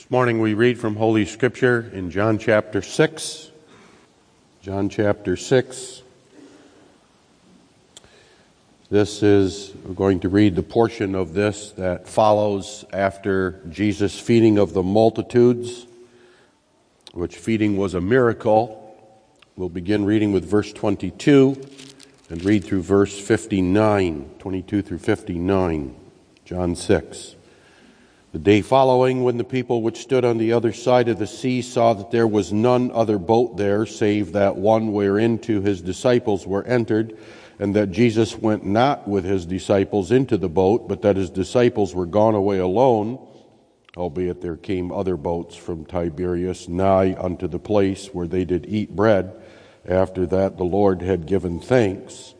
This morning we read from Holy Scripture in John chapter 6. John chapter 6. This is, we're going to read the portion of this that follows after Jesus' feeding of the multitudes, which feeding was a miracle. We'll begin reading with verse 22 and read through verse 59, 22 through 59, John 6. The day following, when the people which stood on the other side of the sea saw that there was none other boat there save that one wherein whereinto his disciples were entered, and that Jesus went not with his disciples into the boat, but that his disciples were gone away alone, albeit there came other boats from Tiberias nigh unto the place where they did eat bread, after that the Lord had given thanks.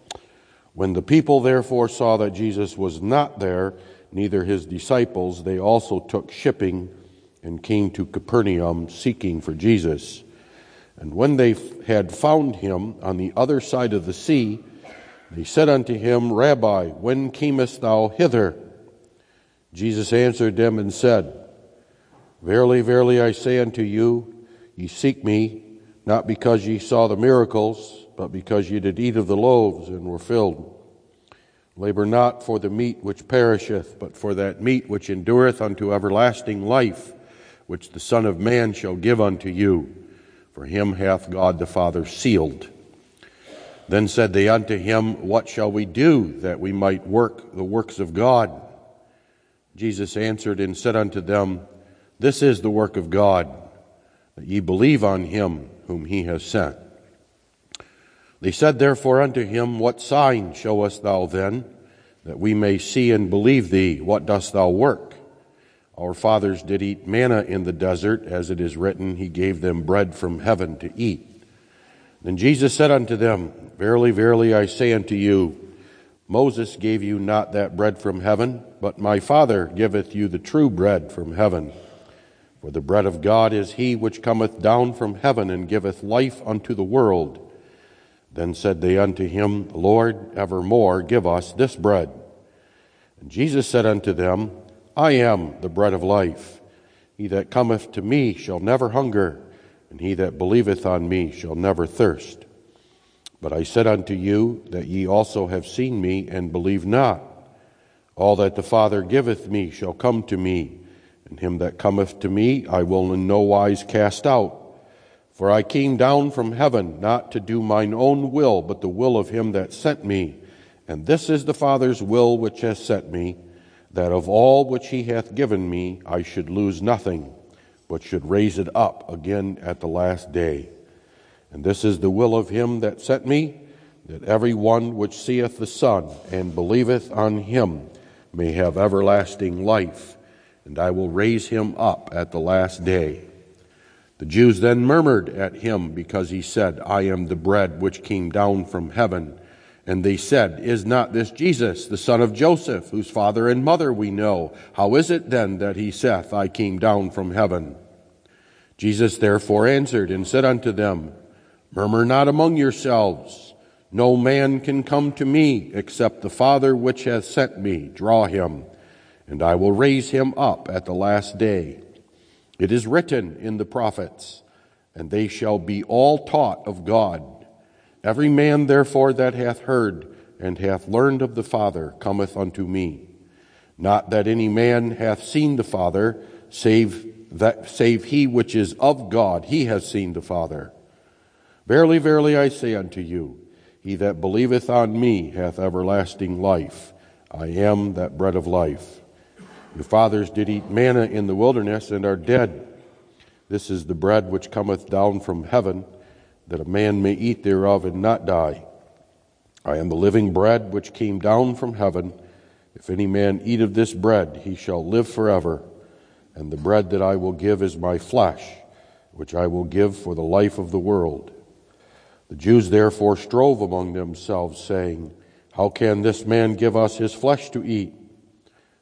When the people therefore saw that Jesus was not there, neither his disciples, they also took shipping and came to Capernaum seeking for Jesus. And when they had found him on the other side of the sea, they said unto him, Rabbi, when camest thou hither? Jesus answered them and said, Verily, verily, I say unto you, ye seek me, not because ye saw the miracles, but because ye did eat of the loaves and were filled. Labor not for the meat which perisheth, but for that meat which endureth unto everlasting life, which the Son of Man shall give unto you. For him hath God the Father sealed. Then said they unto him, What shall we do that we might work the works of God? Jesus answered and said unto them, This is the work of God, that ye believe on him whom he has sent. They said therefore unto him, What sign showest thou then, that we may see and believe thee? What dost thou work? Our fathers did eat manna in the desert, as it is written, He gave them bread from heaven to eat. Then Jesus said unto them, Verily, verily, I say unto you, Moses gave you not that bread from heaven, but my Father giveth you the true bread from heaven. For the bread of God is he which cometh down from heaven and giveth life unto the world. Then said they unto him, Lord, evermore give us this bread. And Jesus said unto them, I am the bread of life. He that cometh to me shall never hunger, and he that believeth on me shall never thirst. But I said unto you that ye also have seen me and believe not. All that the Father giveth me shall come to me, and him that cometh to me I will in no wise cast out. For I came down from heaven not to do mine own will, but the will of him that sent me. And this is the Father's will which has sent me, that of all which he hath given me I should lose nothing, but should raise it up again at the last day. And this is the will of him that sent me, that every one which seeth the Son and believeth on him may have everlasting life, and I will raise him up at the last day. The Jews then murmured at him because he said, I am the bread which came down from heaven. And they said, Is not this Jesus, the son of Joseph, whose father and mother we know? How is it then that he saith, I came down from heaven? Jesus therefore answered and said unto them, Murmur not among yourselves. No man can come to me except the Father which hath sent me draw him, and I will raise him up at the last day. It is written in the prophets, and they shall be all taught of God. Every man, therefore, that hath heard and hath learned of the Father cometh unto me. Not that any man hath seen the Father, save that save he which is of God, he has seen the Father. Verily, verily, I say unto you, he that believeth on me hath everlasting life. I am that bread of life. Your fathers did eat manna in the wilderness and are dead. This is the bread which cometh down from heaven, that a man may eat thereof and not die. I am the living bread which came down from heaven. If any man eat of this bread, he shall live forever. And the bread that I will give is my flesh, which I will give for the life of the world. The Jews therefore strove among themselves, saying, How can this man give us his flesh to eat?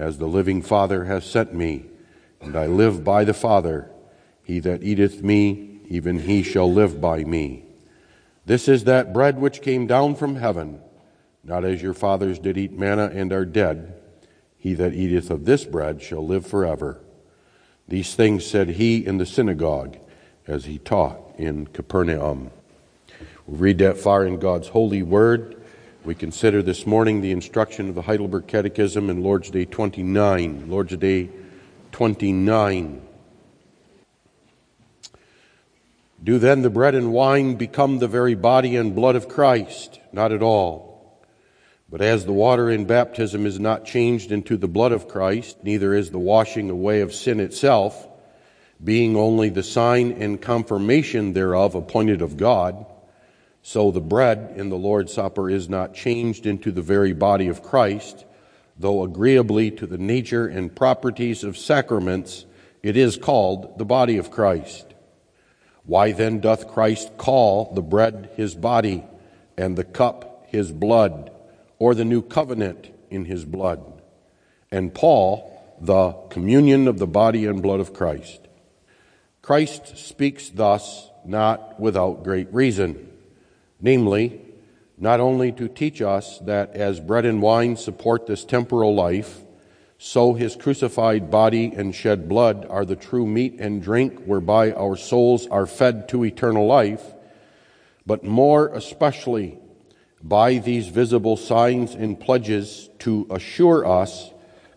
As the living Father has sent me, and I live by the Father, he that eateth me, even he shall live by me. This is that bread which came down from heaven, not as your fathers did eat manna and are dead. He that eateth of this bread shall live forever. These things said he in the synagogue as he taught in Capernaum. We read that far in God's holy word. We consider this morning the instruction of the Heidelberg Catechism in Lord's Day 29. Lord's Day 29. Do then the bread and wine become the very body and blood of Christ? Not at all. But as the water in baptism is not changed into the blood of Christ, neither is the washing away of sin itself, being only the sign and confirmation thereof appointed of God, so the bread in the Lord's Supper is not changed into the very body of Christ, though agreeably to the nature and properties of sacraments, it is called the body of Christ. Why then doth Christ call the bread his body and the cup his blood? or the new covenant in his blood, and Paul, the communion of the body and blood of Christ. Christ speaks thus not without great reason, namely, not only to teach us that as bread and wine support this temporal life, so his crucified body and shed blood are the true meat and drink whereby our souls are fed to eternal life, but more especially by these visible signs and pledges to assure us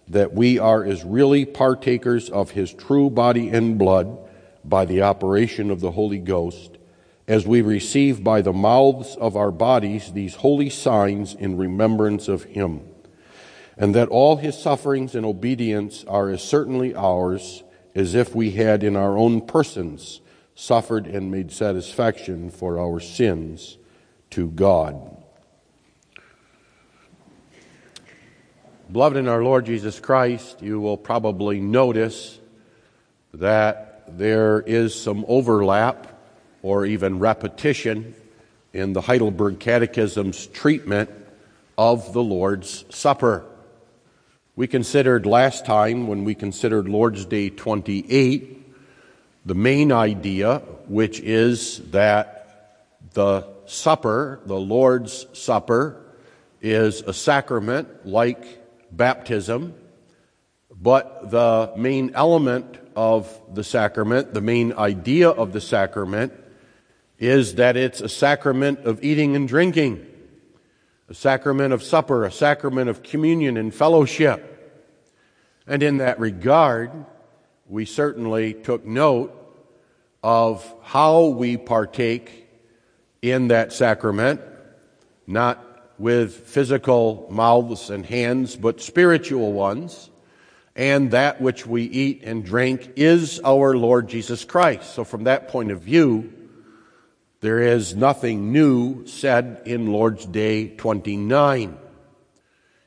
that we are as really partakers of his true body and blood by the operation of the Holy Ghost, as we receive by the mouths of our bodies these holy signs in remembrance of him, and that all his sufferings and obedience are as certainly ours as if we had in our own persons suffered and made satisfaction for our sins to God. Beloved in our Lord Jesus Christ, you will probably notice that there is some overlap or even repetition in the Heidelberg Catechism's treatment of the Lord's Supper. We considered last time, when we considered Lord's Day 28, the main idea, which is that the supper, the Lord's Supper, is a sacrament like baptism, but the main element of the sacrament, the main idea of the sacrament, is that it's a sacrament of eating and drinking, a sacrament of supper, a sacrament of communion and fellowship. And in that regard, we certainly took note of how we partake in that sacrament, not with physical mouths and hands, but spiritual ones. And that which we eat and drink is our Lord Jesus Christ. So, from that point of view, there is nothing new said in Lord's Day 29,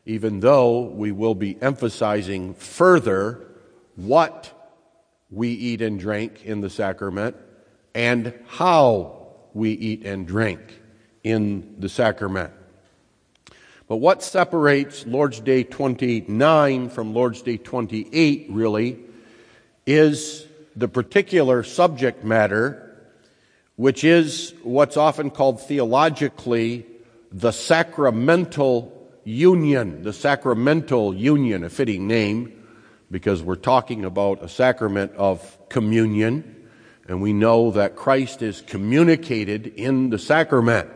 even though we will be emphasizing further what we eat and drink in the sacrament and how we eat and drink in the sacrament. But what separates Lord's Day 29 from Lord's Day 28 really is the particular subject matter, which is what's often called theologically the sacramental union. The sacramental union, a fitting name, because we're talking about a sacrament of communion, and we know that Christ is communicated in the sacrament.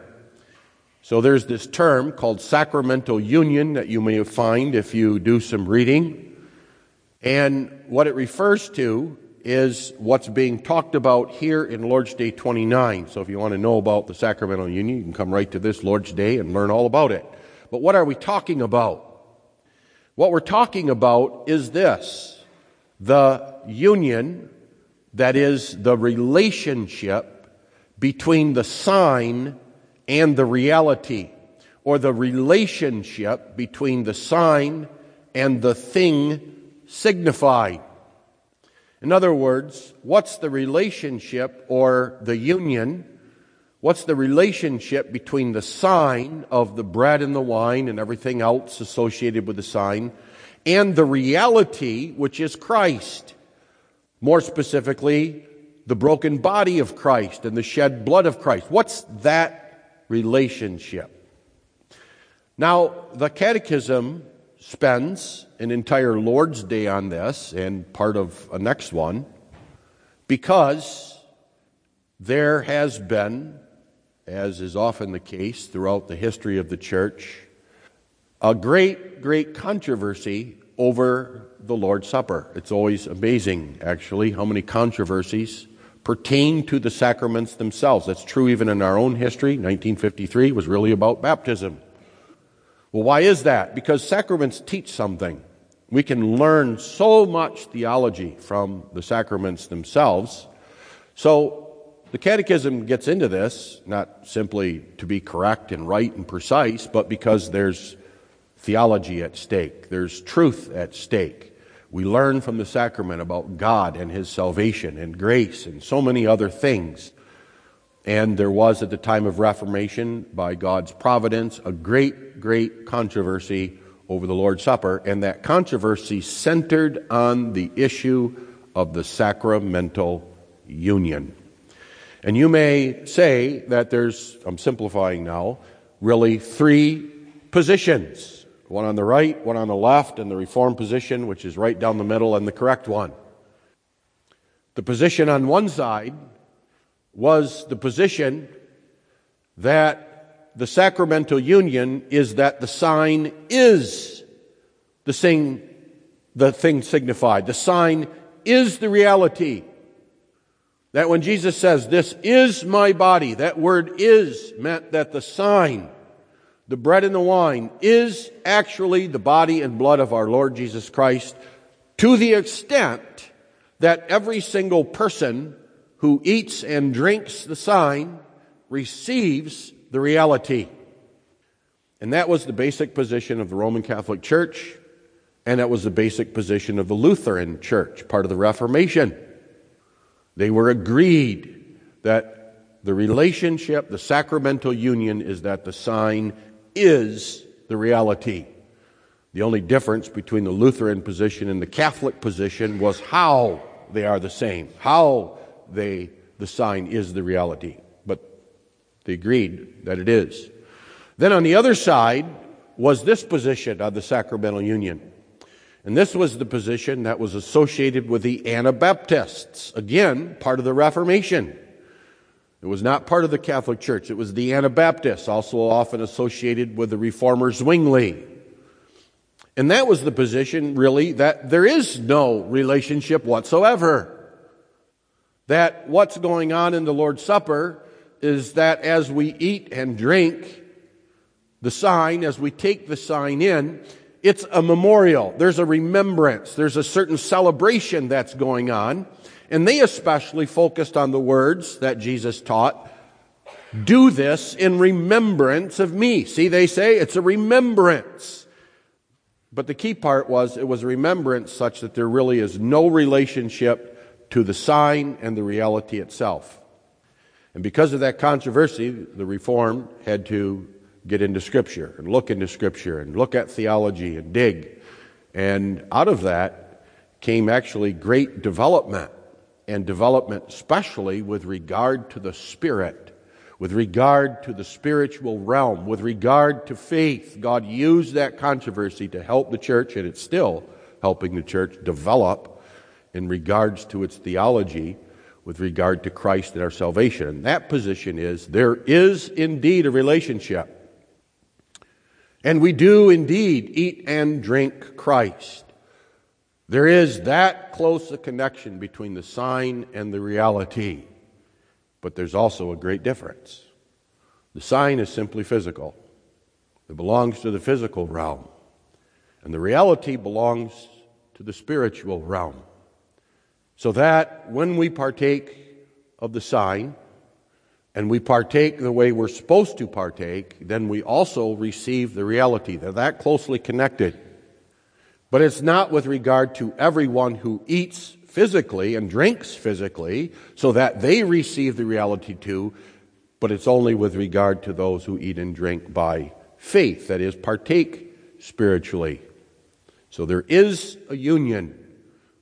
So there's this term called sacramental union that you may find if you do some reading. And what it refers to is what's being talked about here in Lord's Day 29. So if you want to know about the sacramental union, you can come right to this Lord's Day and learn all about it. But what are we talking about? What we're talking about is this the union, that is, the relationship between the sign and the reality, or the relationship between the sign and the thing signified. In other words, what's the relationship or the union? What's the relationship between the sign of the bread and the wine and everything else associated with the sign and the reality, which is Christ? More specifically, the broken body of Christ and the shed blood of Christ. What's that relationship? Now, the Catechism spends an entire Lord's Day on this and part of a next one because there has been, as is often the case throughout the history of the church, a great, great controversy over the Lord's Supper. It's always amazing, actually, how many controversies pertain to the sacraments themselves. That's true even in our own history. 1953 was really about baptism. Well, why is that? Because sacraments teach something. We can learn so much theology from the sacraments themselves. So, the Catechism gets into this, not simply to be correct and right and precise, but because there's theology at stake, there's truth at stake. We learn from the sacrament about God and His salvation and grace and so many other things. And there was at the time of Reformation, by God's providence, a great, great controversy over the Lord's Supper, and that controversy centered on the issue of the sacramental union. And you may say that there's, I'm simplifying now, really three positions one on the right, one on the left, and the Reformed position, which is right down the middle and the correct one. The position on one side was the position that the sacramental union is that the sign is the thing, the thing signified. The sign is the reality. That when Jesus says, This is my body, that word is meant that the sign, the bread and the wine, is actually the body and blood of our Lord Jesus Christ to the extent that every single person who eats and drinks the sign receives the reality. And that was the basic position of the Roman Catholic Church, and that was the basic position of the Lutheran Church, part of the Reformation. They were agreed that the relationship, the sacramental union, is that the sign is the reality. The only difference between the Lutheran position and the Catholic position was how they are the same, how they, the sign is the reality. They agreed that it is. Then on the other side was this position of the sacramental union. And this was the position that was associated with the Anabaptists. Again, part of the Reformation. It was not part of the Catholic Church. It was the Anabaptists, also often associated with the Reformer Zwingli. And that was the position, really, that there is no relationship whatsoever that what's going on in the Lord's Supper is that as we eat and drink the sign, as we take the sign in, it's a memorial. There's a remembrance. There's a certain celebration that's going on. And they especially focused on the words that Jesus taught. Do this in remembrance of me. See, they say it's a remembrance. But the key part was it was a remembrance such that there really is no relationship to the sign and the reality itself. And because of that controversy, the Reformed had to get into Scripture and look into Scripture and look at theology and dig. And out of that came actually great development, and development especially with regard to the Spirit, with regard to the spiritual realm, with regard to faith. God used that controversy to help the church, and it's still helping the church develop in regards to its theology with regard to Christ and our salvation. And that position is there is indeed a relationship. And we do indeed eat and drink Christ. There is that close a connection between the sign and the reality. But there's also a great difference. The sign is simply physical, it belongs to the physical realm. And the reality belongs to the spiritual realm. So that when we partake of the sign, and we partake the way we're supposed to partake, then we also receive the reality. They're that closely connected. But it's not with regard to everyone who eats physically and drinks physically so that they receive the reality too, but it's only with regard to those who eat and drink by faith, that is, partake spiritually. So there is a union,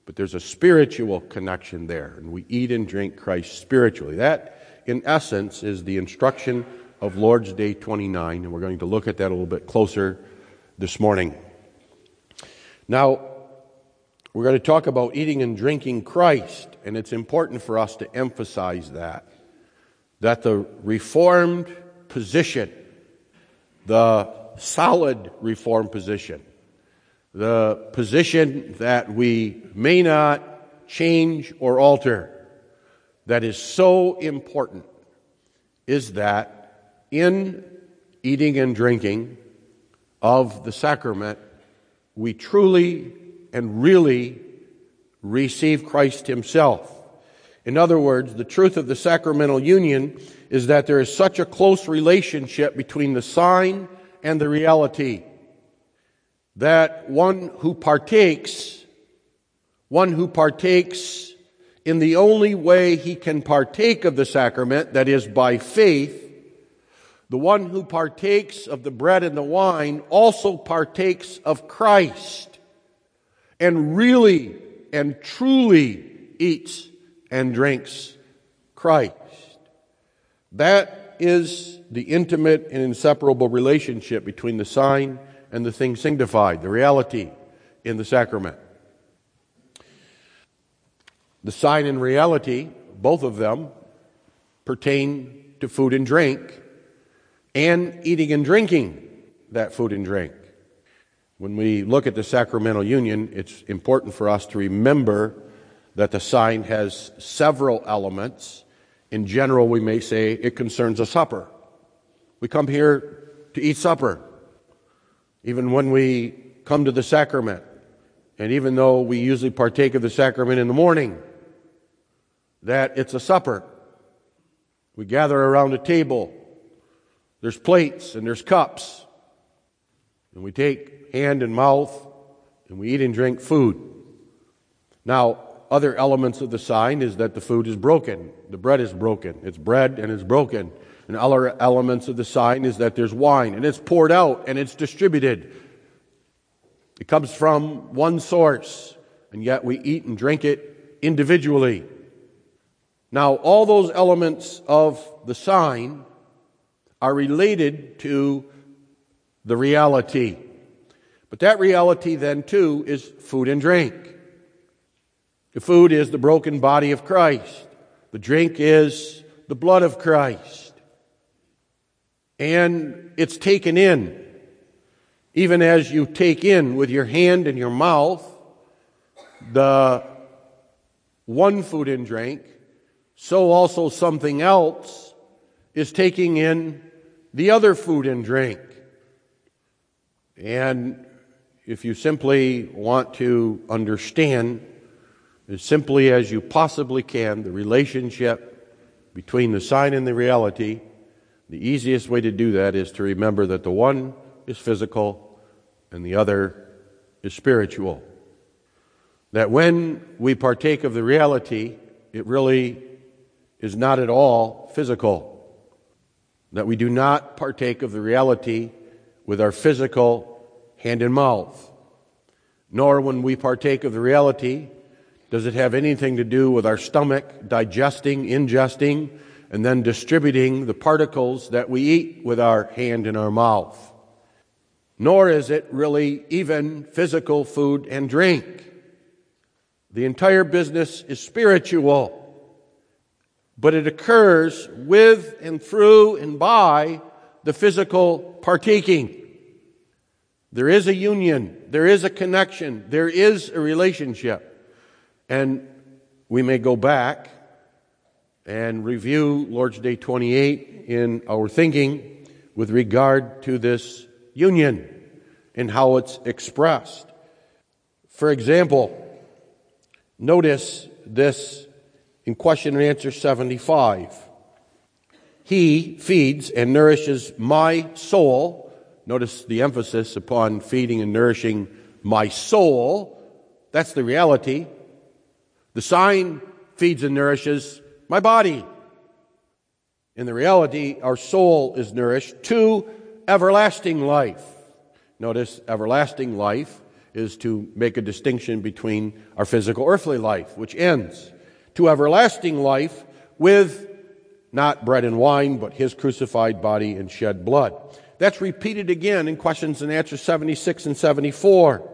but there's a spiritual connection there, and we eat and drink Christ spiritually. That, in essence, is the instruction of Lord's Day 29, and we're going to look at that a little bit closer this morning. Now, we're going to talk about eating and drinking Christ, and it's important for us to emphasize that. That the Reformed position, the solid Reformed position, the position that we may not change or alter, that is so important, is that in eating and drinking of the sacrament, we truly and really receive Christ Himself. In other words, the truth of the sacramental union is that there is such a close relationship between the sign and the reality that one who partakes, one who partakes in the only way he can partake of the sacrament, that is by faith, the one who partakes of the bread and the wine also partakes of Christ and really and truly eats and drinks Christ. That is the intimate and inseparable relationship between the sign and the thing signified, the reality in the sacrament. The sign and reality, both of them, pertain to food and drink and eating and drinking that food and drink. When we look at the sacramental union, it's important for us to remember that the sign has several elements. In general, we may say it concerns a supper. We come here to eat supper. Even when we come to the sacrament, and even though we usually partake of the sacrament in the morning, that it's a supper. We gather around a table. There's plates and there's cups. And we take hand and mouth and we eat and drink food. Now, other elements of the sign is that the food is broken. The bread is broken. It's bread and it's broken. And other elements of the sign is that there's wine and it's poured out and it's distributed. It comes from one source, and yet we eat and drink it individually. Now, all those elements of the sign are related to the reality. But that reality then too is food and drink. The food is the broken body of Christ. The drink is the blood of Christ and it's taken in. Even as you take in with your hand and your mouth the one food and drink, so also something else is taking in the other food and drink. And if you simply want to understand as simply as you possibly can the relationship between the sign and the reality, the easiest way to do that is to remember that the one is physical and the other is spiritual. That when we partake of the reality, it really is not at all physical. That we do not partake of the reality with our physical hand and mouth. Nor when we partake of the reality does it have anything to do with our stomach digesting, ingesting, and then distributing the particles that we eat with our hand and our mouth. Nor is it really even physical food and drink. The entire business is spiritual, but it occurs with and through and by the physical partaking. There is a union, there is a connection, there is a relationship. And we may go back and review Lord's Day 28 in our thinking with regard to this union and how it's expressed. For example, notice this in question and answer 75. He feeds and nourishes my soul. Notice the emphasis upon feeding and nourishing my soul. That's the reality. The sign feeds and nourishes my body. In the reality, our soul is nourished to everlasting life. Notice everlasting life is to make a distinction between our physical earthly life, which ends, to everlasting life with not bread and wine, but his crucified body and shed blood. That's repeated again in questions and answers 76 and 74.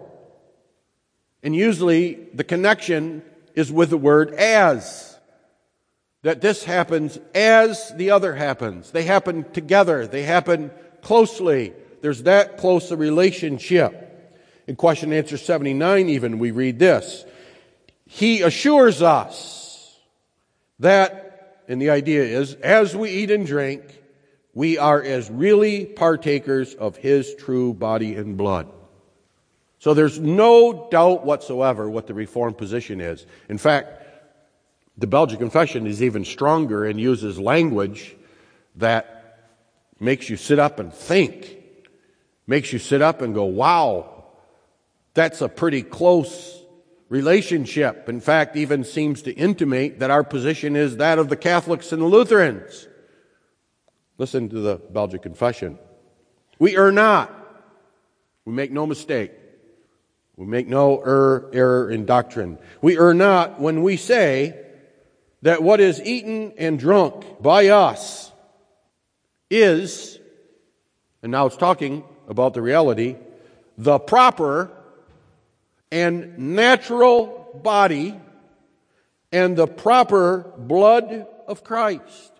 And usually the connection is with the word as. That this happens as the other happens. They happen together. They happen closely. There's that close a relationship. In question and answer 79 even, we read this. He assures us that, and the idea is, as we eat and drink, we are as really partakers of His true body and blood. So there's no doubt whatsoever what the Reformed position is. In fact, the Belgic Confession is even stronger and uses language that makes you sit up and think, makes you sit up and go, wow, that's a pretty close relationship. In fact, even seems to intimate that our position is that of the Catholics and the Lutherans. Listen to the Belgic Confession. We err not. We make no mistake. We make no error, error in doctrine. We err not when we say that what is eaten and drunk by us is, and now it's talking about the reality, the proper and natural body and the proper blood of Christ.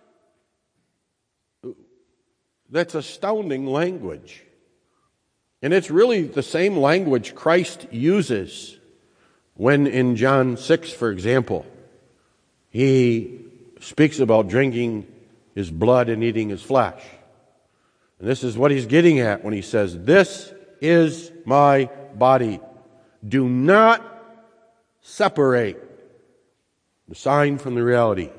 That's astounding language. And it's really the same language Christ uses when in John 6, for example, he speaks about drinking his blood and eating his flesh. And this is what he's getting at when he says, This is my body do not separate the sign from the reality.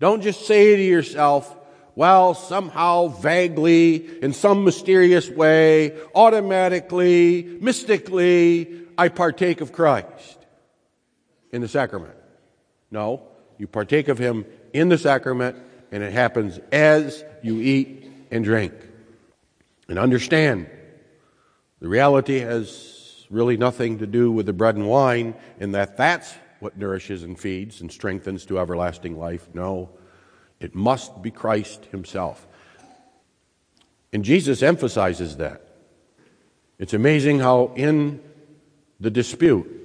Don't just say to yourself, well, somehow, vaguely, in some mysterious way, automatically, mystically, I partake of Christ in the sacrament. No, you partake of Him in the sacrament, and it happens as you eat and drink. And understand, the reality has really nothing to do with the bread and wine, in that that's what nourishes and feeds and strengthens to everlasting life. No, it must be Christ Himself. And Jesus emphasizes that. It's amazing how, in the dispute,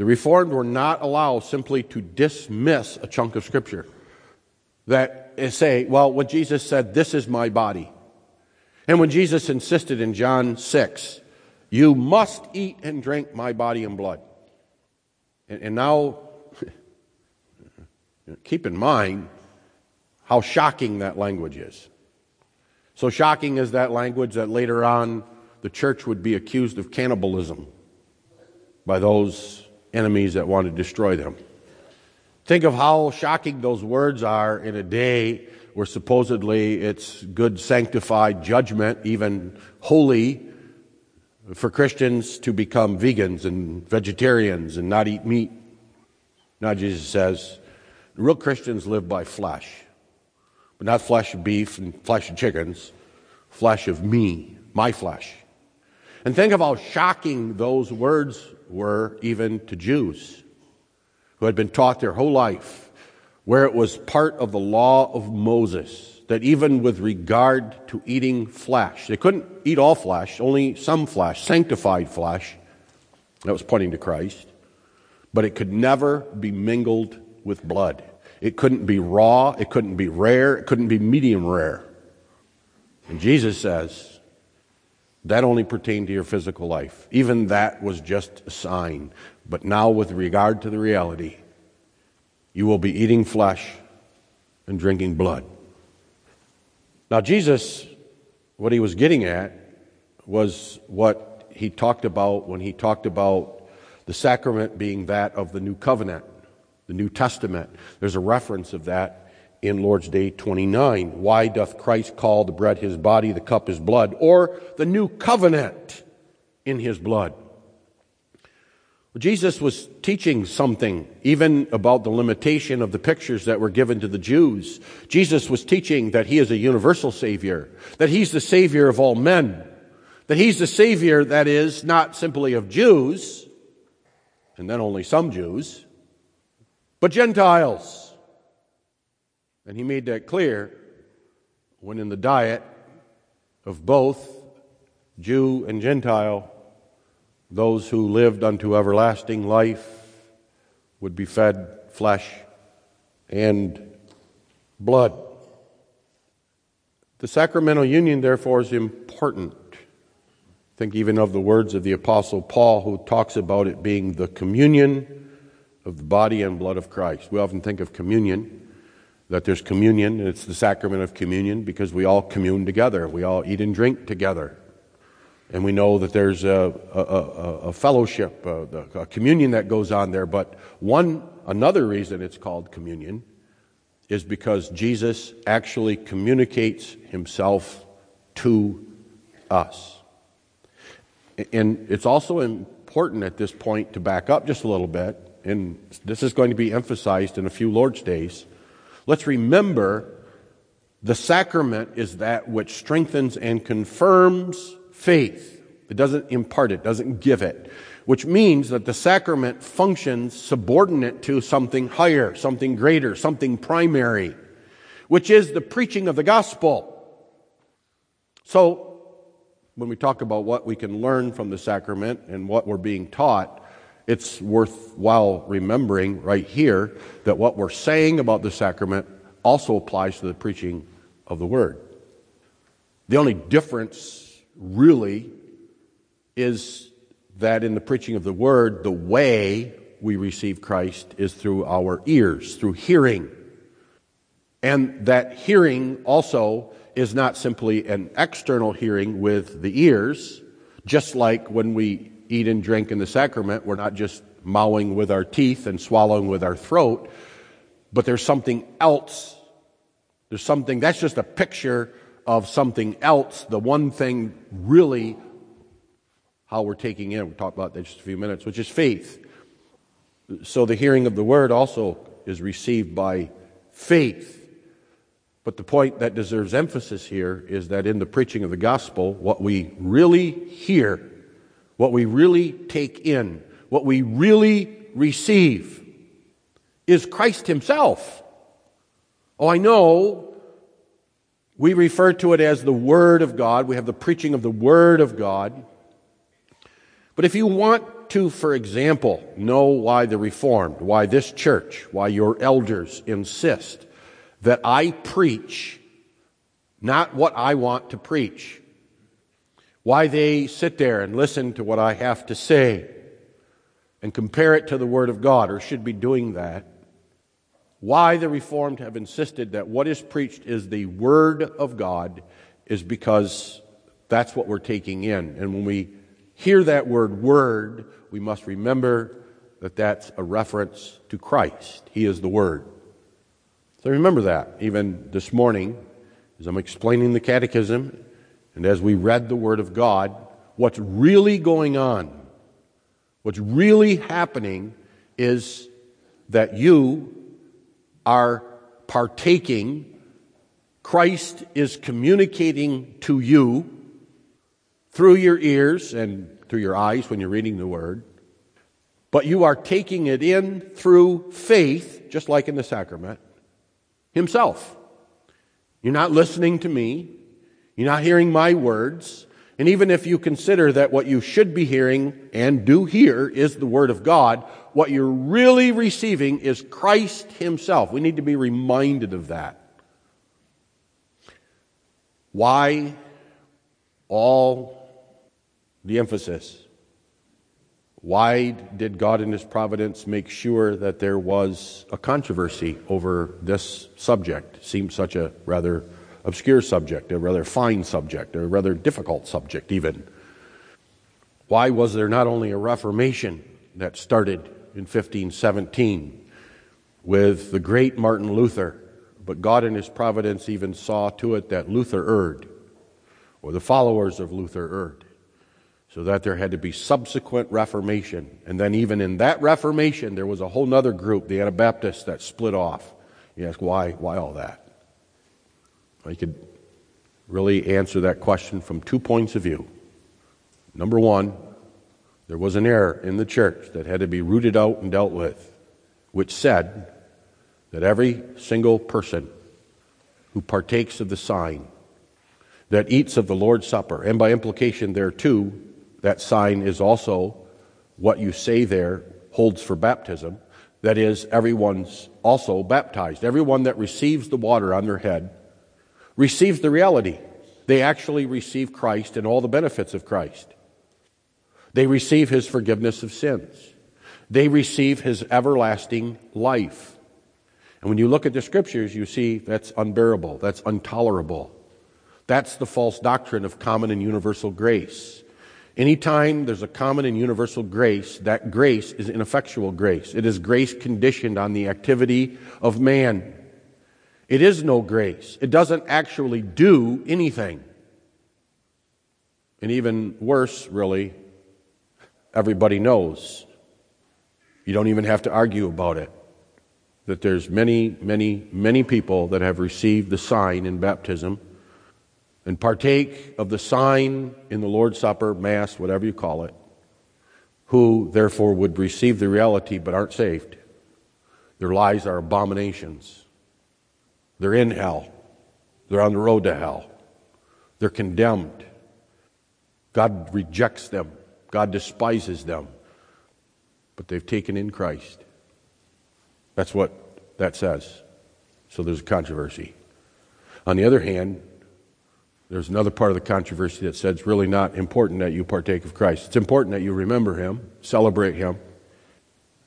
the Reformed were not allowed simply to dismiss a chunk of Scripture. That say, well, when Jesus said, This is my body. And when Jesus insisted in John 6, you must eat and drink my body and blood. And, and now, keep in mind how shocking that language is. So shocking is that language that later on the church would be accused of cannibalism by those enemies that want to destroy them. Think of how shocking those words are in a day where supposedly it's good sanctified judgment, even holy, for Christians to become vegans and vegetarians and not eat meat. Now, Jesus says, real Christians live by flesh, but not flesh of beef and flesh of chickens, flesh of me, my flesh. And think of how shocking those words were even to Jews who had been taught their whole life where it was part of the law of Moses that even with regard to eating flesh, they couldn't eat all flesh, only some flesh, sanctified flesh. That was pointing to Christ. But it could never be mingled with blood. It couldn't be raw, it couldn't be rare, it couldn't be medium rare. And Jesus says that only pertained to your physical life. Even that was just a sign. But now, with regard to the reality, you will be eating flesh and drinking blood. Now, Jesus, what he was getting at was what he talked about when he talked about the sacrament being that of the new covenant, the New Testament. There's a reference of that in Lord's Day 29. Why doth Christ call the bread his body, the cup his blood, or the new covenant in his blood? Jesus was teaching something, even about the limitation of the pictures that were given to the Jews. Jesus was teaching that he is a universal Savior, that he's the Savior of all men, that he's the Savior that is not simply of Jews, and then only some Jews, but Gentiles. And he made that clear when in the diet of both Jew and Gentile, those who lived unto everlasting life would be fed flesh and blood. The sacramental union, therefore, is important. Think even of the words of the Apostle Paul, who talks about it being the communion of the body and blood of Christ. We often think of communion, that there's communion, it's the sacrament of communion because we all commune together. We all eat and drink together. And we know that there's a, a, a, a fellowship, a, a communion that goes on there. But one, another reason it's called communion is because Jesus actually communicates himself to us. And it's also important at this point to back up just a little bit, and this is going to be emphasized in a few Lord's days. Let's remember the sacrament is that which strengthens and confirms faith. It doesn't impart it, doesn't give it, which means that the sacrament functions subordinate to something higher, something greater, something primary, which is the preaching of the gospel. So, when we talk about what we can learn from the sacrament and what we're being taught, it's worthwhile remembering right here that what we're saying about the sacrament also applies to the preaching of the word. The only difference really is that in the preaching of the word, the way we receive Christ is through our ears, through hearing. And that hearing also is not simply an external hearing with the ears, just like when we eat and drink in the sacrament, we're not just mowing with our teeth and swallowing with our throat, but there's something else. There's something, that's just a picture of something else, the one thing really how we're taking in, we'll talk about that just a few minutes, which is faith. So the hearing of the word also is received by faith. But the point that deserves emphasis here is that in the preaching of the gospel, what we really hear, what we really take in, what we really receive is Christ Himself. Oh, I know we refer to it as the Word of God. We have the preaching of the Word of God. But if you want to, for example, know why the Reformed, why this church, why your elders insist that I preach not what I want to preach, why they sit there and listen to what I have to say and compare it to the Word of God, or should be doing that, why the Reformed have insisted that what is preached is the Word of God is because that's what we're taking in. And when we hear that word word, we must remember that that's a reference to Christ. He is the Word. So remember that even this morning as I'm explaining the Catechism and as we read the Word of God, what's really going on, what's really happening is that you are partaking, Christ is communicating to you through your ears and through your eyes when you're reading the Word, but you are taking it in through faith, just like in the sacrament, Himself. You're not listening to me. You're not hearing my words. And even if you consider that what you should be hearing and do hear is the Word of God, what you're really receiving is Christ Himself. We need to be reminded of that. Why all the emphasis? Why did God in His providence make sure that there was a controversy over this subject? Seems such a rather obscure subject, a rather fine subject, a rather difficult subject, even. Why was there not only a Reformation that started in 1517 with the great Martin Luther, but God in His providence even saw to it that Luther erred, or the followers of Luther erred, So that there had to be subsequent reformation. And then, even in that reformation, there was a whole other group, the Anabaptists, that split off. You ask, why, why all that? I could really answer that question from two points of view. Number one, there was an error in the church that had to be rooted out and dealt with, which said that every single person who partakes of the sign, that eats of the Lord's Supper, and by implication there too, that sign is also what you say there holds for baptism. That is, everyone's also baptized. Everyone that receives the water on their head receives the reality. They actually receive Christ and all the benefits of Christ. They receive his forgiveness of sins. They receive his everlasting life. And when you look at the scriptures, you see that's unbearable, that's intolerable. That's the false doctrine of common and universal grace. Anytime there's a common and universal grace, that grace is ineffectual grace. It is grace conditioned on the activity of man. It is no grace. It doesn't actually do anything. And even worse, really, everybody knows. You don't even have to argue about it. That there's many, many, many people that have received the sign in baptism and partake of the sign in the Lord's Supper, Mass, whatever you call it, who therefore would receive the reality but aren't saved. Their lives are abominations. They're in hell. They're on the road to hell. They're condemned. God rejects them. God despises them. But they've taken in Christ. That's what that says. So there's a controversy. On the other hand, there's another part of the controversy that says it's really not important that you partake of Christ. It's important that you remember Him, celebrate Him.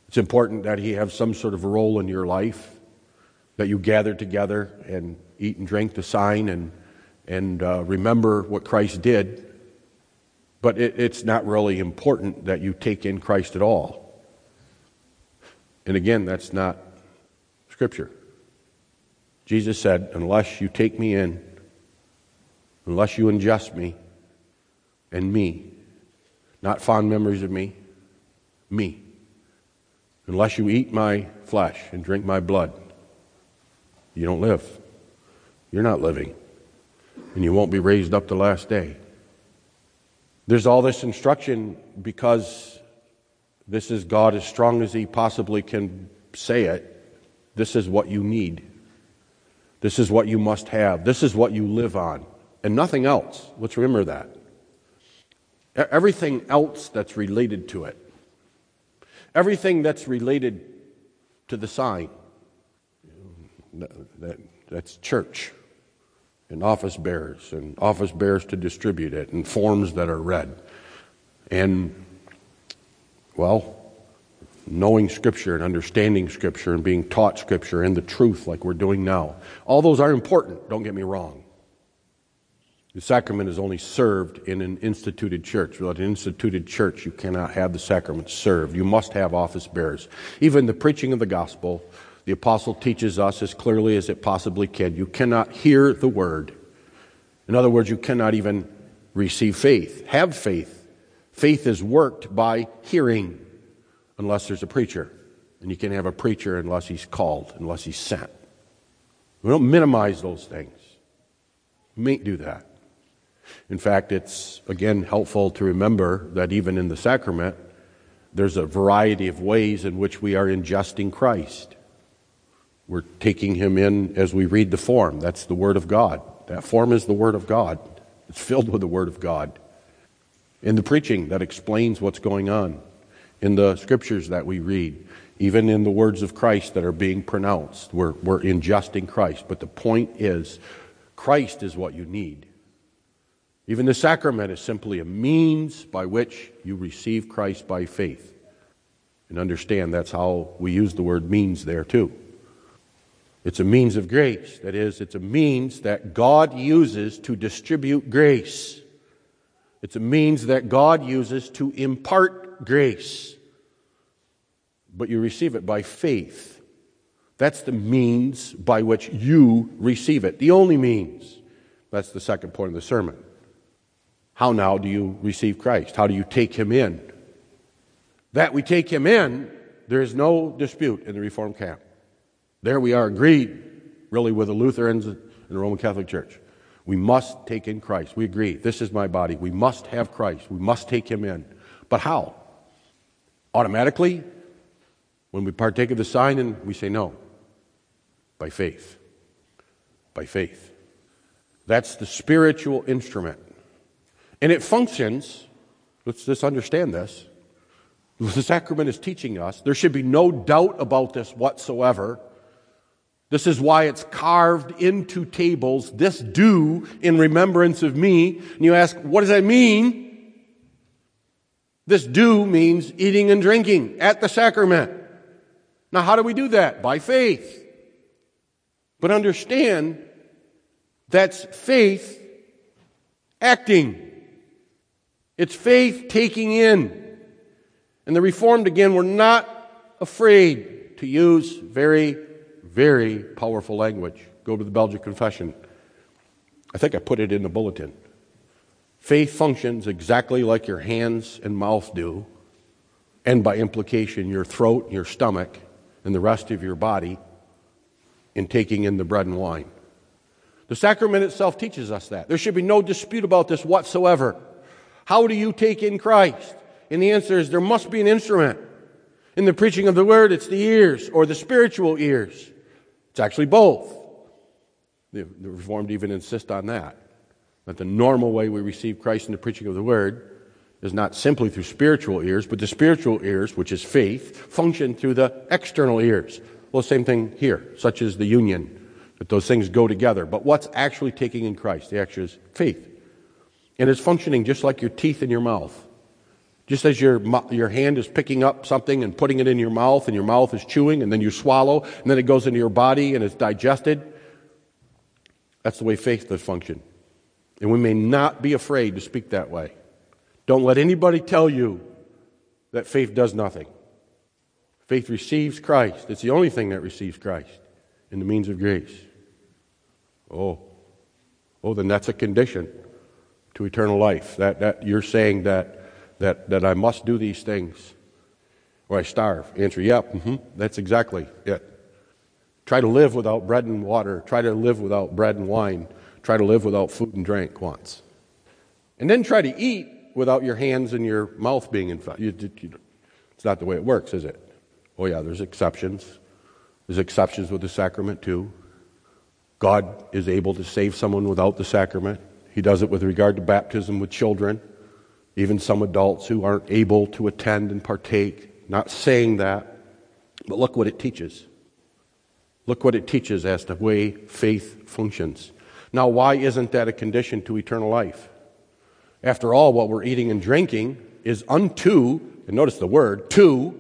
It's important that He have some sort of role in your life, that you gather together and eat and drink the sign and, and uh, remember what Christ did. But it, it's not really important that you take in Christ at all. And again, that's not Scripture. Jesus said, Unless you take me in, unless you ingest me and me, not fond memories of me, me. Unless you eat my flesh and drink my blood, you don't live. You're not living. And you won't be raised up the last day. There's all this instruction because this is God as strong as He possibly can say it. This is what you need. This is what you must have. This is what you live on and nothing else. Let's remember that. Everything else that's related to it, everything that's related to the sign, that, that's church and office bearers and office bearers to distribute it and forms that are read. And, well, knowing Scripture and understanding Scripture and being taught Scripture and the truth like we're doing now. All those are important, don't get me wrong. The sacrament is only served in an instituted church. Without an instituted church, you cannot have the sacrament served. You must have office bearers. Even the preaching of the gospel, the apostle teaches us as clearly as it possibly can. You cannot hear the word. In other words, you cannot even receive faith, have faith. Faith is worked by hearing, unless there's a preacher. And you can't have a preacher unless he's called, unless he's sent. We don't minimize those things. We may do that. In fact, it's again helpful to remember that even in the sacrament, there's a variety of ways in which we are ingesting Christ. We're taking him in as we read the form. That's the Word of God. That form is the Word of God. It's filled with the Word of God. In the preaching that explains what's going on, in the scriptures that we read, even in the words of Christ that are being pronounced, we're, we're ingesting Christ. But the point is, Christ is what you need. Even the sacrament is simply a means by which you receive Christ by faith. And understand that's how we use the word means there too. It's a means of grace. That is, it's a means that God uses to distribute grace. It's a means that God uses to impart grace. But you receive it by faith. That's the means by which you receive it. The only means. That's the second point of the sermon. How now do you receive Christ? How do you take him in? That we take him in, there is no dispute in the Reformed camp. There we are agreed, really, with the Lutherans and the Roman Catholic Church. We must take in Christ. We agree. This is my body. We must have Christ. We must take him in. But how? Automatically, when we partake of the sign and we say no. By faith. By faith. That's the spiritual instrument. And it functions, let's just understand this. The sacrament is teaching us. There should be no doubt about this whatsoever. This is why it's carved into tables. This do in remembrance of me. And you ask, what does that mean? This do means eating and drinking at the sacrament. Now, how do we do that? By faith. But understand that's faith acting. It's faith taking in. And the Reformed, again, were not afraid to use very very powerful language. Go to the Belgic Confession. I think I put it in the bulletin. Faith functions exactly like your hands and mouth do, and by implication, your throat, your stomach, and the rest of your body in taking in the bread and wine. The sacrament itself teaches us that. There should be no dispute about this whatsoever. How do you take in Christ? And the answer is there must be an instrument. In the preaching of the word, it's the ears or the spiritual ears. It's actually both. The, the Reformed even insist on that. That the normal way we receive Christ in the preaching of the Word is not simply through spiritual ears, but the spiritual ears, which is faith, function through the external ears. Well, same thing here, such as the union, that those things go together. But what's actually taking in Christ? The actual is faith. And it's functioning just like your teeth in your mouth. Just as your, your hand is picking up something and putting it in your mouth, and your mouth is chewing, and then you swallow, and then it goes into your body and it's digested. That's the way faith does function. And we may not be afraid to speak that way. Don't let anybody tell you that faith does nothing. Faith receives Christ. It's the only thing that receives Christ in the means of grace. Oh, oh, then that's a condition to eternal life. That, that you're saying that that, that I must do these things or I starve? Answer, yep, mm-hmm, that's exactly it. Try to live without bread and water. Try to live without bread and wine. Try to live without food and drink once. And then try to eat without your hands and your mouth being infected. It's not the way it works, is it? Oh, yeah, there's exceptions. There's exceptions with the sacrament, too. God is able to save someone without the sacrament. He does it with regard to baptism with children even some adults who aren't able to attend and partake. Not saying that, but look what it teaches. Look what it teaches as to the way faith functions. Now, why isn't that a condition to eternal life? After all, what we're eating and drinking is unto, and notice the word, to,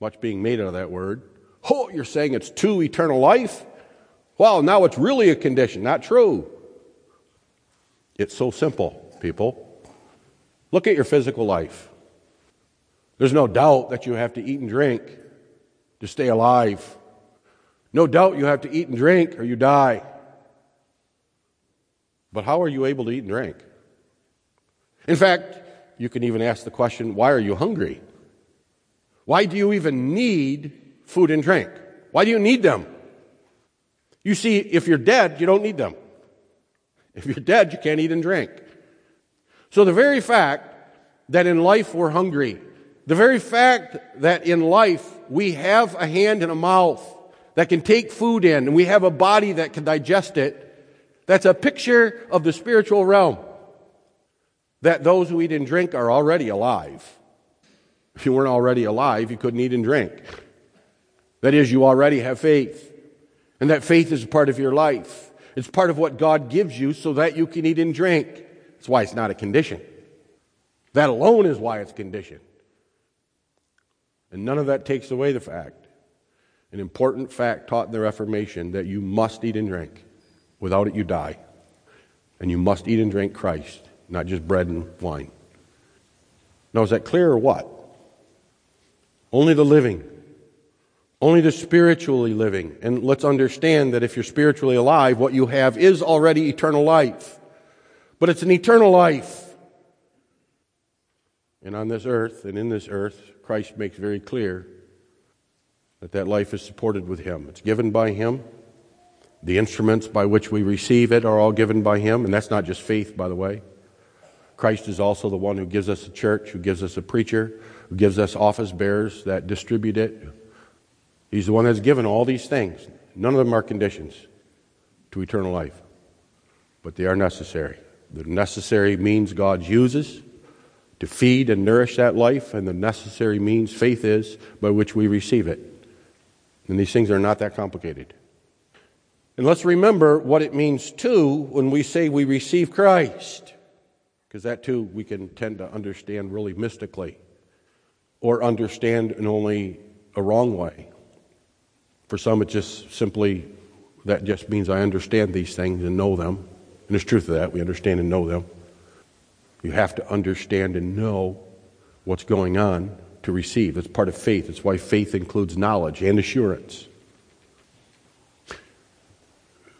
much being made out of that word. Oh, you're saying it's to eternal life? Well, now it's really a condition. Not true. It's so simple, people. Look at your physical life. There's no doubt that you have to eat and drink to stay alive. No doubt you have to eat and drink or you die. But how are you able to eat and drink? In fact, you can even ask the question why are you hungry? Why do you even need food and drink? Why do you need them? You see, if you're dead, you don't need them. If you're dead, you can't eat and drink. So the very fact that in life we're hungry, the very fact that in life we have a hand and a mouth that can take food in and we have a body that can digest it, that's a picture of the spiritual realm. That those who eat and drink are already alive. If you weren't already alive, you couldn't eat and drink. That is, you already have faith. And that faith is a part of your life. It's part of what God gives you so that you can eat and drink. That's why it's not a condition. That alone is why it's conditioned. And none of that takes away the fact, an important fact taught in the Reformation, that you must eat and drink. Without it, you die. And you must eat and drink Christ, not just bread and wine. Now, is that clear or what? Only the living, only the spiritually living. And let's understand that if you're spiritually alive, what you have is already eternal life. But it's an eternal life. And on this earth and in this earth, Christ makes very clear that that life is supported with Him. It's given by Him. The instruments by which we receive it are all given by Him, and that's not just faith, by the way. Christ is also the one who gives us a church, who gives us a preacher, who gives us office bearers that distribute it. He's the one that's given all these things. None of them are conditions to eternal life, but they are necessary. The necessary means God uses to feed and nourish that life, and the necessary means faith is by which we receive it. And these things are not that complicated. And let's remember what it means too when we say we receive Christ, because that too we can tend to understand really mystically or understand in only a wrong way. For some, it just simply, that just means I understand these things and know them. And there's truth to that. We understand and know them. You have to understand and know what's going on to receive. It's part of faith. It's why faith includes knowledge and assurance.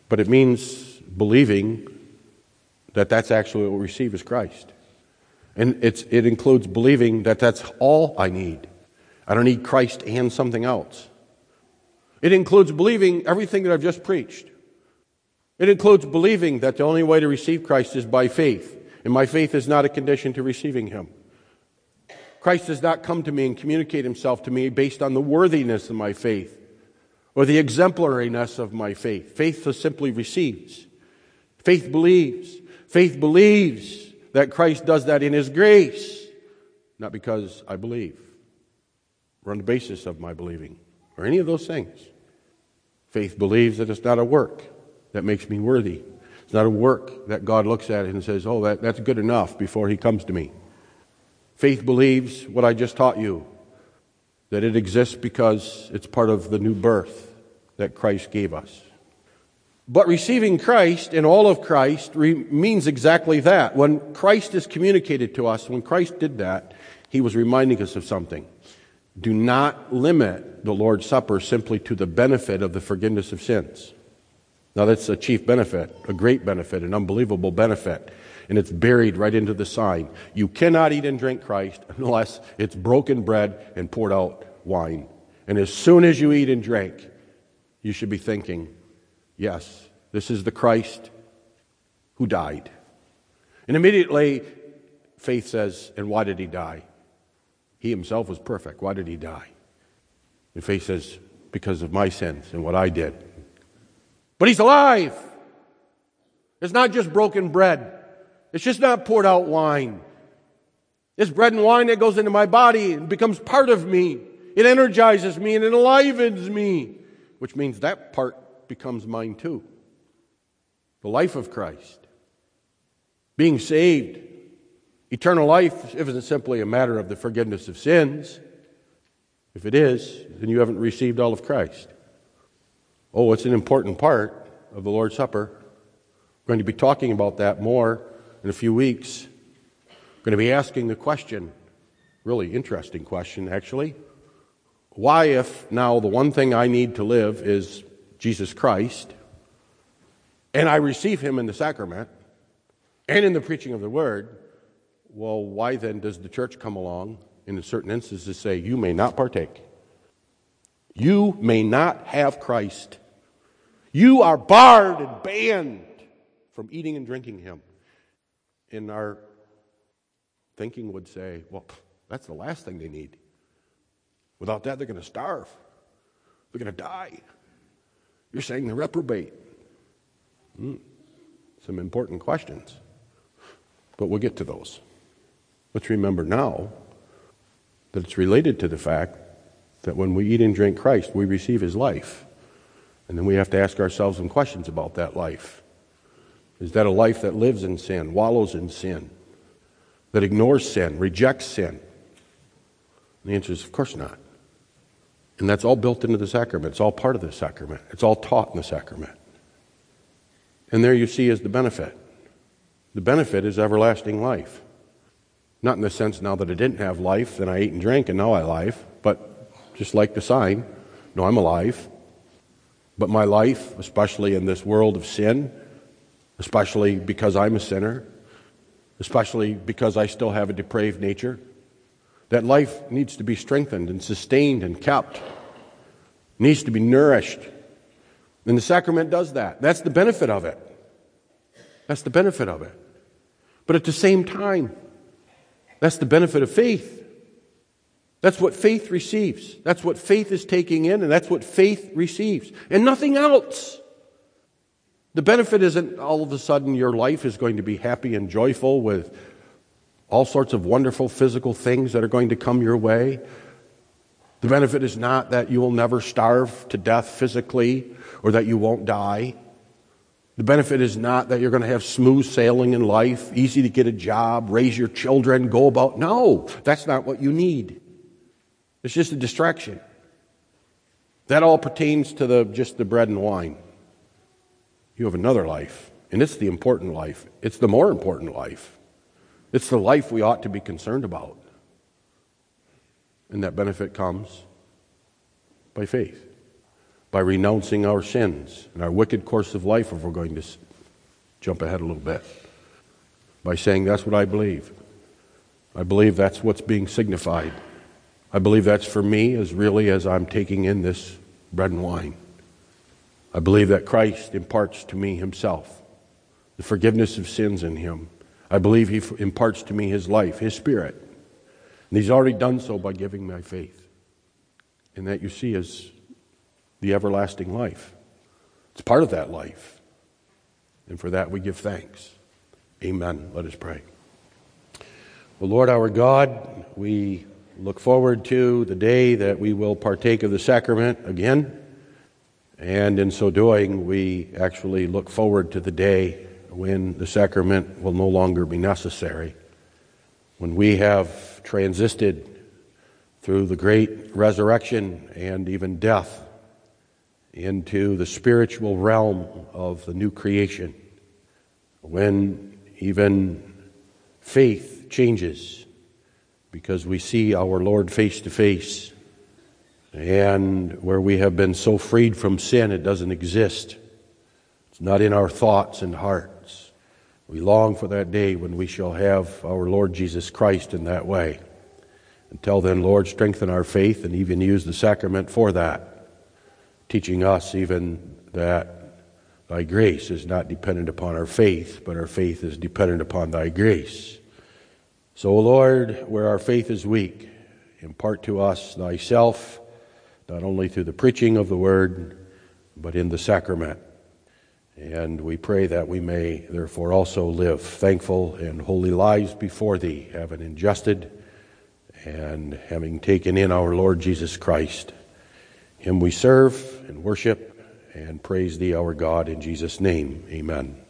But it means believing that that's actually what we receive is Christ. And it includes believing that that's all I need. I don't need Christ and something else. It includes believing everything that I've just preached. It includes believing that the only way to receive Christ is by faith. And my faith is not a condition to receiving him. Christ does not come to me and communicate himself to me based on the worthiness of my faith or the exemplariness of my faith. Faith simply receives. Faith believes. Faith believes that Christ does that in his grace, not because I believe or on the basis of my believing or any of those things. Faith believes that it's not a work that makes me worthy. It's not a work that God looks at and says, oh, that, that's good enough before He comes to me. Faith believes what I just taught you, that it exists because it's part of the new birth that Christ gave us. But receiving Christ and all of Christ re- means exactly that. When Christ is communicated to us, when Christ did that, He was reminding us of something. Do not limit the Lord's Supper simply to the benefit of the forgiveness of sins. Now, that's a chief benefit, a great benefit, an unbelievable benefit. And it's buried right into the sign. You cannot eat and drink Christ unless it's broken bread and poured out wine. And as soon as you eat and drink, you should be thinking, yes, this is the Christ who died. And immediately, faith says, and why did he die? He himself was perfect. Why did he die? And faith says, because of my sins and what I did. But he's alive. It's not just broken bread. It's just not poured out wine. It's bread and wine that goes into my body and becomes part of me. It energizes me and it enlivens me, which means that part becomes mine too. The life of Christ. Being saved. Eternal life isn't simply a matter of the forgiveness of sins. If it is, then you haven't received all of Christ. Oh, it's an important part of the Lord's Supper. We're going to be talking about that more in a few weeks. We're going to be asking the question, really interesting question, actually. Why, if now the one thing I need to live is Jesus Christ, and I receive Him in the sacrament and in the preaching of the Word, well, why then does the church come along in certain instances say, You may not partake? You may not have Christ you are barred and banned from eating and drinking him. And our thinking would say, well, that's the last thing they need. Without that, they're going to starve. They're going to die. You're saying they're reprobate. Hmm. Some important questions. But we'll get to those. Let's remember now that it's related to the fact that when we eat and drink Christ, we receive his life. And then we have to ask ourselves some questions about that life. Is that a life that lives in sin, wallows in sin, that ignores sin, rejects sin? And the answer is, of course not. And that's all built into the sacrament. It's all part of the sacrament. It's all taught in the sacrament. And there you see is the benefit. The benefit is everlasting life. Not in the sense now that I didn't have life, then I ate and drank, and now I life, but just like the sign, no, I'm alive. But my life, especially in this world of sin, especially because I'm a sinner, especially because I still have a depraved nature. That life needs to be strengthened and sustained and kept, needs to be nourished. And the sacrament does that. That's the benefit of it. That's the benefit of it. But at the same time, that's the benefit of faith. That's what faith receives. That's what faith is taking in, and that's what faith receives. And nothing else. The benefit isn't all of a sudden your life is going to be happy and joyful with all sorts of wonderful physical things that are going to come your way. The benefit is not that you will never starve to death physically or that you won't die. The benefit is not that you're going to have smooth sailing in life, easy to get a job, raise your children, go about. No, that's not what you need. It's just a distraction. That all pertains to the, just the bread and wine. You have another life, and it's the important life. It's the more important life. It's the life we ought to be concerned about. And that benefit comes by faith, by renouncing our sins and our wicked course of life, if we're going to jump ahead a little bit, by saying, That's what I believe. I believe that's what's being signified. I believe that's for me as really as I'm taking in this bread and wine. I believe that Christ imparts to me himself, the forgiveness of sins in him. I believe he imparts to me his life, his spirit. And he's already done so by giving my faith. And that you see is the everlasting life. It's part of that life. And for that we give thanks. Amen. Let us pray. Well, Lord our God, we look forward to the day that we will partake of the sacrament again. And in so doing, we actually look forward to the day when the sacrament will no longer be necessary. When we have transisted through the great resurrection and even death into the spiritual realm of the new creation. When even faith changes because we see our Lord face to face. And where we have been so freed from sin, it doesn't exist. It's not in our thoughts and hearts. We long for that day when we shall have our Lord Jesus Christ in that way. Until then, Lord, strengthen our faith and even use the sacrament for that, teaching us even that thy grace is not dependent upon our faith, but our faith is dependent upon thy grace. So, Lord, where our faith is weak, impart to us thyself, not only through the preaching of the word, but in the sacrament. And we pray that we may therefore also live thankful and holy lives before thee, having ingested and having taken in our Lord Jesus Christ. Him we serve and worship and praise thee, our God, in Jesus' name. Amen.